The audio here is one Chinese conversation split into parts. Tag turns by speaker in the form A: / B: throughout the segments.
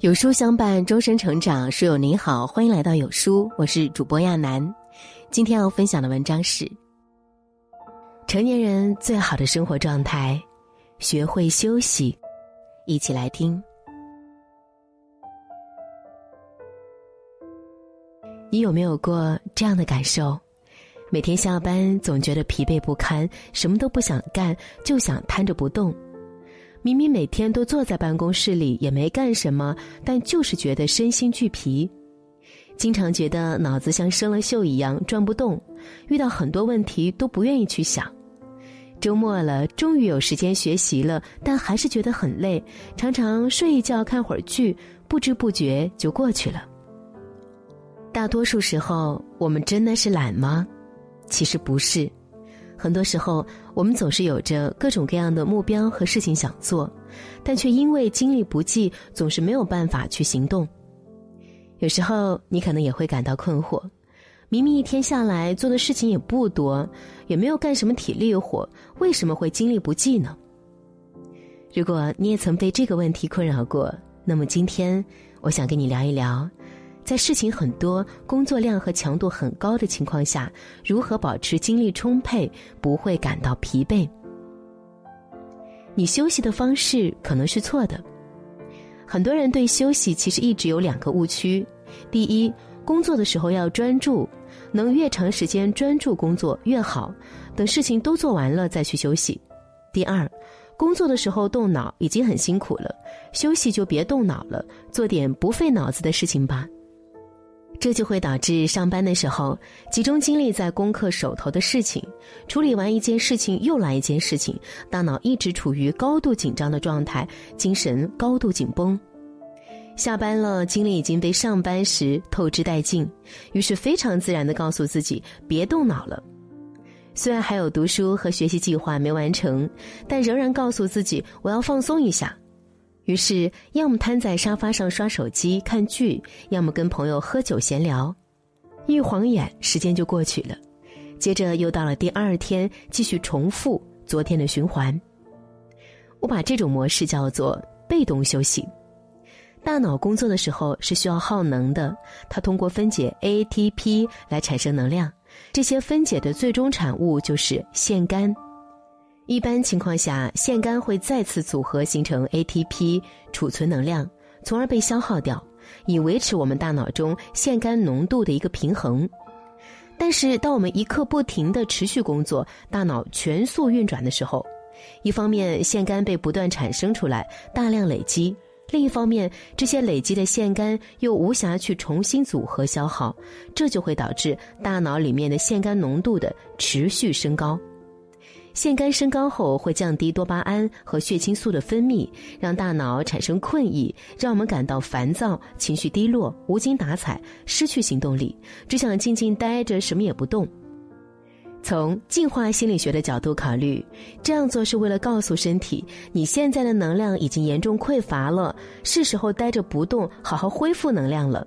A: 有书相伴，终身成长。书友您好，欢迎来到有书，我是主播亚楠。今天要分享的文章是：成年人最好的生活状态，学会休息。一起来听。你有没有过这样的感受？每天下班总觉得疲惫不堪，什么都不想干，就想瘫着不动。明明每天都坐在办公室里也没干什么，但就是觉得身心俱疲，经常觉得脑子像生了锈一样转不动，遇到很多问题都不愿意去想。周末了，终于有时间学习了，但还是觉得很累，常常睡一觉看会儿剧，不知不觉就过去了。大多数时候，我们真的是懒吗？其实不是。很多时候，我们总是有着各种各样的目标和事情想做，但却因为精力不济，总是没有办法去行动。有时候，你可能也会感到困惑：明明一天下来做的事情也不多，也没有干什么体力活，为什么会精力不济呢？如果你也曾被这个问题困扰过，那么今天我想跟你聊一聊。在事情很多、工作量和强度很高的情况下，如何保持精力充沛，不会感到疲惫？你休息的方式可能是错的。很多人对休息其实一直有两个误区：第一，工作的时候要专注，能越长时间专注工作越好，等事情都做完了再去休息；第二，工作的时候动脑已经很辛苦了，休息就别动脑了，做点不费脑子的事情吧。这就会导致上班的时候集中精力在攻克手头的事情，处理完一件事情又来一件事情，大脑一直处于高度紧张的状态，精神高度紧绷。下班了，精力已经被上班时透支殆尽，于是非常自然的告诉自己别动脑了。虽然还有读书和学习计划没完成，但仍然告诉自己我要放松一下。于是，要么瘫在沙发上刷手机看剧，要么跟朋友喝酒闲聊，一晃眼时间就过去了。接着又到了第二天，继续重复昨天的循环。我把这种模式叫做被动休息。大脑工作的时候是需要耗能的，它通过分解 ATP 来产生能量，这些分解的最终产物就是腺苷。一般情况下，腺苷会再次组合形成 ATP，储存能量，从而被消耗掉，以维持我们大脑中腺苷浓度的一个平衡。但是，当我们一刻不停的持续工作，大脑全速运转的时候，一方面腺苷被不断产生出来，大量累积；另一方面，这些累积的腺苷又无暇去重新组合消耗，这就会导致大脑里面的腺苷浓度的持续升高。腺苷升高后会降低多巴胺和血清素的分泌，让大脑产生困意，让我们感到烦躁、情绪低落、无精打采、失去行动力，只想静静待着，什么也不动。从进化心理学的角度考虑，这样做是为了告诉身体，你现在的能量已经严重匮乏了，是时候待着不动，好好恢复能量了。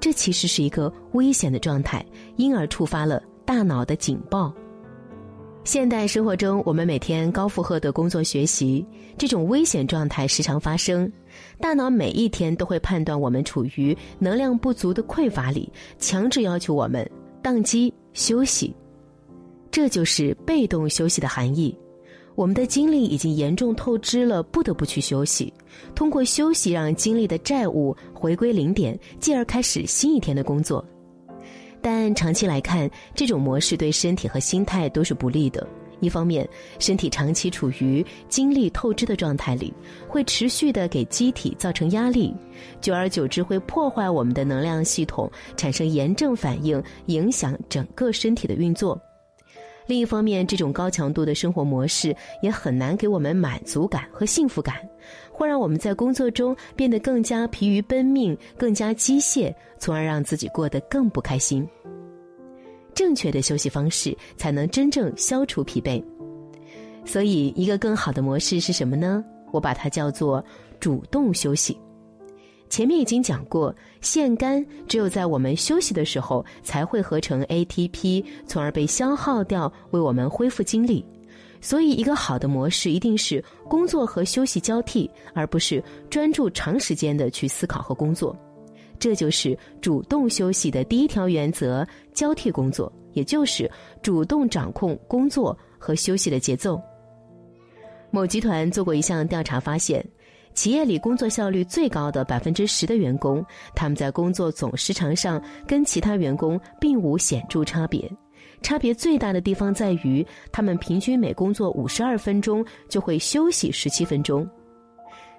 A: 这其实是一个危险的状态，因而触发了大脑的警报。现代生活中，我们每天高负荷的工作学习，这种危险状态时常发生。大脑每一天都会判断我们处于能量不足的匮乏里，强制要求我们宕机休息。这就是被动休息的含义。我们的精力已经严重透支了，不得不去休息。通过休息，让精力的债务回归零点，继而开始新一天的工作。但长期来看，这种模式对身体和心态都是不利的。一方面，身体长期处于精力透支的状态里，会持续的给机体造成压力，久而久之会破坏我们的能量系统，产生炎症反应，影响整个身体的运作。另一方面，这种高强度的生活模式也很难给我们满足感和幸福感，会让我们在工作中变得更加疲于奔命，更加机械，从而让自己过得更不开心。正确的休息方式才能真正消除疲惫。所以，一个更好的模式是什么呢？我把它叫做主动休息。前面已经讲过，腺苷只有在我们休息的时候才会合成 ATP，从而被消耗掉，为我们恢复精力。所以，一个好的模式一定是工作和休息交替，而不是专注长时间的去思考和工作。这就是主动休息的第一条原则：交替工作，也就是主动掌控工作和休息的节奏。某集团做过一项调查，发现企业里工作效率最高的百分之十的员工，他们在工作总时长上跟其他员工并无显著差别。差别最大的地方在于，他们平均每工作五十二分钟就会休息十七分钟。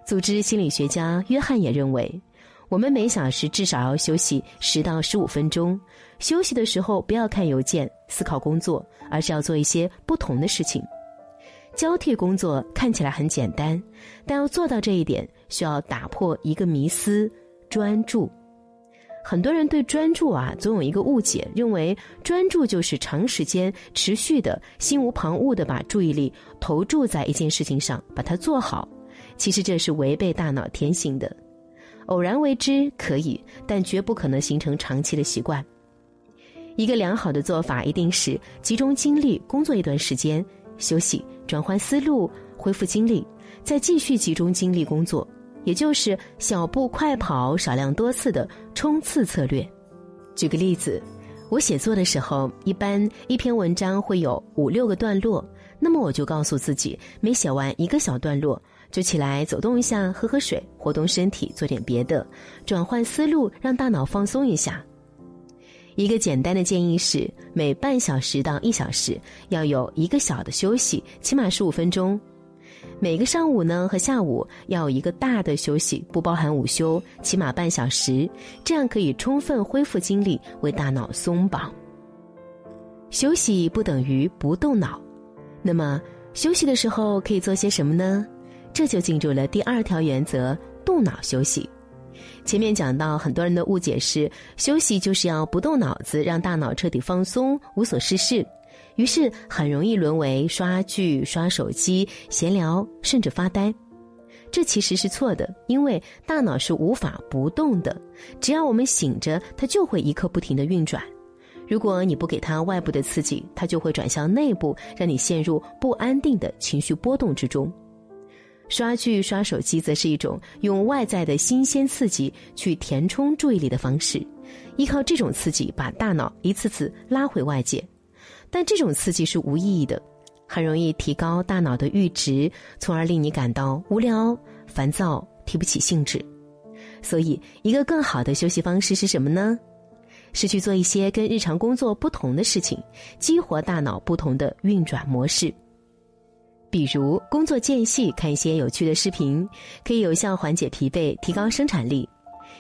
A: 组织心理学家约翰也认为，我们每小时至少要休息十到十五分钟。休息的时候不要看邮件、思考工作，而是要做一些不同的事情。交替工作看起来很简单，但要做到这一点，需要打破一个迷思：专注。很多人对专注啊，总有一个误解，认为专注就是长时间、持续的、心无旁骛的把注意力投注在一件事情上，把它做好。其实这是违背大脑天性的。偶然为之可以，但绝不可能形成长期的习惯。一个良好的做法一定是集中精力工作一段时间，休息、转换思路、恢复精力，再继续集中精力工作。也就是小步快跑、少量多次的冲刺策略。举个例子，我写作的时候，一般一篇文章会有五六个段落，那么我就告诉自己，每写完一个小段落，就起来走动一下，喝喝水，活动身体，做点别的，转换思路，让大脑放松一下。一个简单的建议是，每半小时到一小时要有一个小的休息，起码十五分钟。每个上午呢和下午要有一个大的休息，不包含午休，起码半小时，这样可以充分恢复精力，为大脑松绑。休息不等于不动脑，那么休息的时候可以做些什么呢？这就进入了第二条原则：动脑休息。前面讲到，很多人的误解是，休息就是要不动脑子，让大脑彻底放松，无所事事。于是很容易沦为刷剧、刷手机、闲聊，甚至发呆。这其实是错的，因为大脑是无法不动的。只要我们醒着，它就会一刻不停的运转。如果你不给它外部的刺激，它就会转向内部，让你陷入不安定的情绪波动之中。刷剧、刷手机，则是一种用外在的新鲜刺激去填充注意力的方式，依靠这种刺激把大脑一次次拉回外界。但这种刺激是无意义的，很容易提高大脑的阈值，从而令你感到无聊、烦躁、提不起兴致。所以，一个更好的休息方式是什么呢？是去做一些跟日常工作不同的事情，激活大脑不同的运转模式。比如，工作间隙看一些有趣的视频，可以有效缓解疲惫，提高生产力。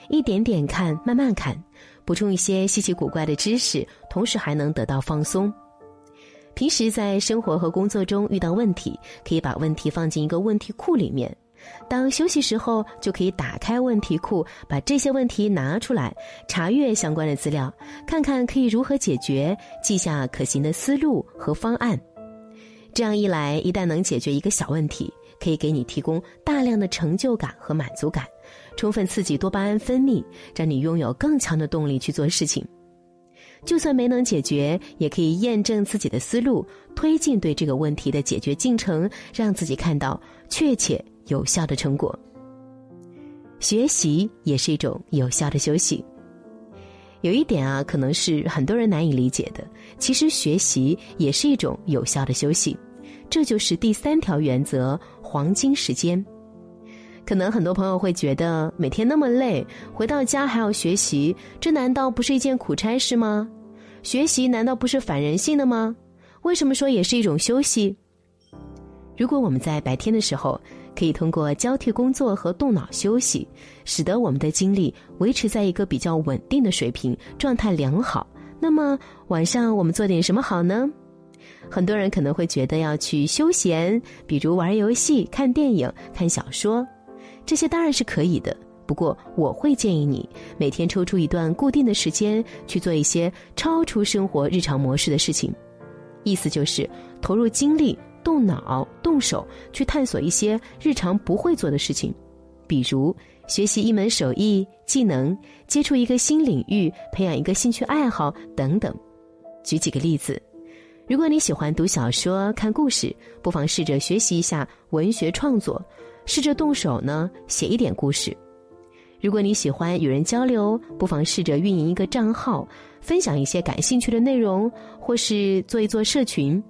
A: 一点点看，慢慢看，补充一些稀奇古怪的知识，同时还能得到放松。平时在生活和工作中遇到问题，可以把问题放进一个问题库里面。当休息时候，就可以打开问题库，把这些问题拿出来，查阅相关的资料，看看可以如何解决，记下可行的思路和方案。这样一来，一旦能解决一个小问题，可以给你提供大量的成就感和满足感，充分刺激多巴胺分泌，让你拥有更强的动力去做事情。就算没能解决，也可以验证自己的思路，推进对这个问题的解决进程，让自己看到确切有效的成果。学习也是一种有效的休息。有一点啊，可能是很多人难以理解的，其实学习也是一种有效的休息。这就是第三条原则：黄金时间。可能很多朋友会觉得每天那么累，回到家还要学习，这难道不是一件苦差事吗？学习难道不是反人性的吗？为什么说也是一种休息？如果我们在白天的时候可以通过交替工作和动脑休息，使得我们的精力维持在一个比较稳定的水平，状态良好，那么晚上我们做点什么好呢？很多人可能会觉得要去休闲，比如玩游戏、看电影、看小说。这些当然是可以的，不过我会建议你每天抽出一段固定的时间去做一些超出生活日常模式的事情，意思就是投入精力、动脑、动手去探索一些日常不会做的事情，比如学习一门手艺技能、接触一个新领域、培养一个兴趣爱好等等。举几个例子，如果你喜欢读小说、看故事，不妨试着学习一下文学创作，试着动手呢写一点故事。如果你喜欢与人交流，不妨试着运营一个账号，分享一些感兴趣的内容，或是做一做社群。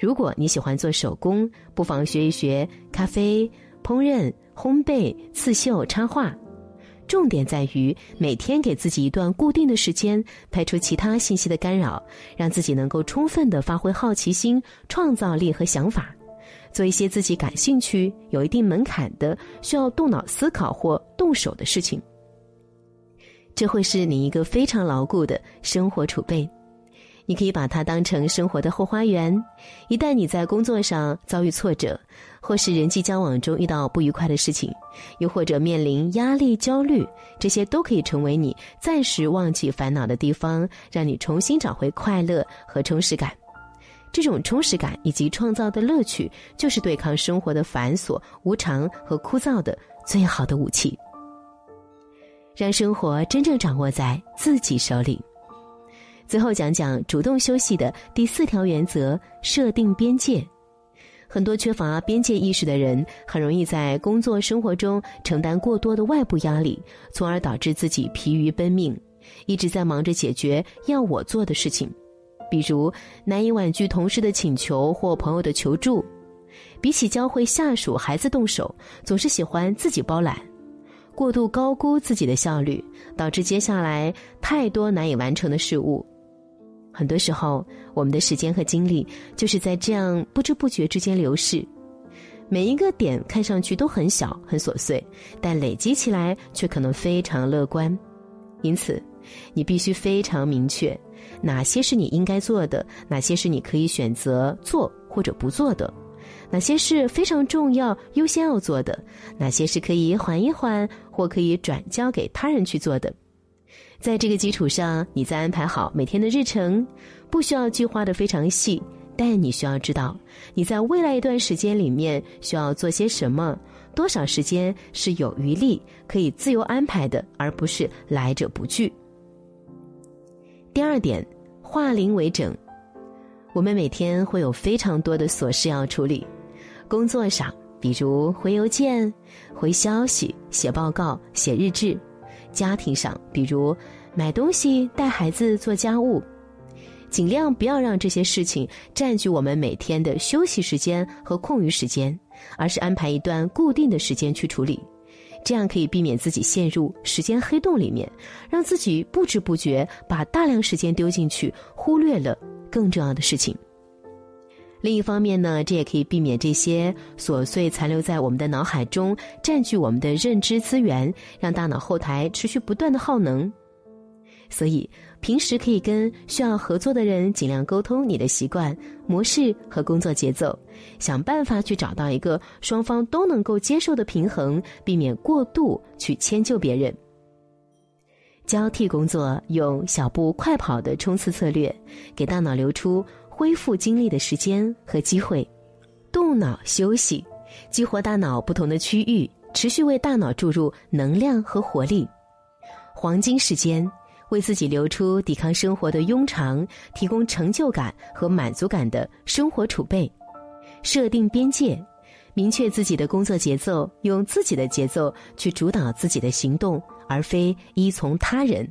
A: 如果你喜欢做手工，不妨学一学咖啡、烹饪、烘焙、刺绣、插画。重点在于每天给自己一段固定的时间，排除其他信息的干扰，让自己能够充分的发挥好奇心、创造力和想法，做一些自己感兴趣、有一定门槛的、需要动脑思考或动手的事情。这会是你一个非常牢固的生活储备。你可以把它当成生活的后花园。一旦你在工作上遭遇挫折，或是人际交往中遇到不愉快的事情，又或者面临压力、焦虑，这些都可以成为你暂时忘记烦恼的地方，让你重新找回快乐和充实感。这种充实感以及创造的乐趣，就是对抗生活的繁琐、无常和枯燥的最好的武器。让生活真正掌握在自己手里。最后讲讲主动休息的第四条原则：设定边界。很多缺乏边界意识的人，很容易在工作生活中承担过多的外部压力，从而导致自己疲于奔命，一直在忙着解决要我做的事情，比如难以婉拒同事的请求或朋友的求助。比起教会下属、孩子动手，总是喜欢自己包揽，过度高估自己的效率，导致接下来太多难以完成的事物。很多时候，我们的时间和精力就是在这样不知不觉之间流逝。每一个点看上去都很小、很琐碎，但累积起来却可能非常乐观。因此，你必须非常明确哪些是你应该做的，哪些是你可以选择做或者不做的，哪些是非常重要、优先要做的，哪些是可以缓一缓或可以转交给他人去做的。在这个基础上，你再安排好每天的日程，不需要计划的非常细，但你需要知道你在未来一段时间里面需要做些什么，多少时间是有余力可以自由安排的，而不是来者不拒。第二点，化零为整。我们每天会有非常多的琐事要处理，工作上，比如回邮件、回消息、写报告、写日志。家庭上，比如买东西、带孩子、做家务，尽量不要让这些事情占据我们每天的休息时间和空余时间，而是安排一段固定的时间去处理，这样可以避免自己陷入时间黑洞里面，让自己不知不觉把大量时间丢进去，忽略了更重要的事情。另一方面呢，这也可以避免这些琐碎残留在我们的脑海中，占据我们的认知资源，让大脑后台持续不断的耗能。所以，平时可以跟需要合作的人尽量沟通你的习惯模式和工作节奏，想办法去找到一个双方都能够接受的平衡，避免过度去迁就别人。交替工作，用小步快跑的冲刺策略，给大脑留出。恢复精力的时间和机会，动脑休息，激活大脑不同的区域，持续为大脑注入能量和活力。黄金时间，为自己留出抵抗生活的庸常，提供成就感和满足感的生活储备。设定边界，明确自己的工作节奏，用自己的节奏去主导自己的行动，而非依从他人。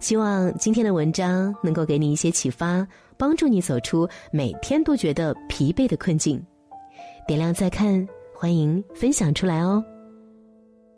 A: 希望今天的文章能够给你一些启发。帮助你走出每天都觉得疲惫的困境，点亮再看，欢迎分享出来哦。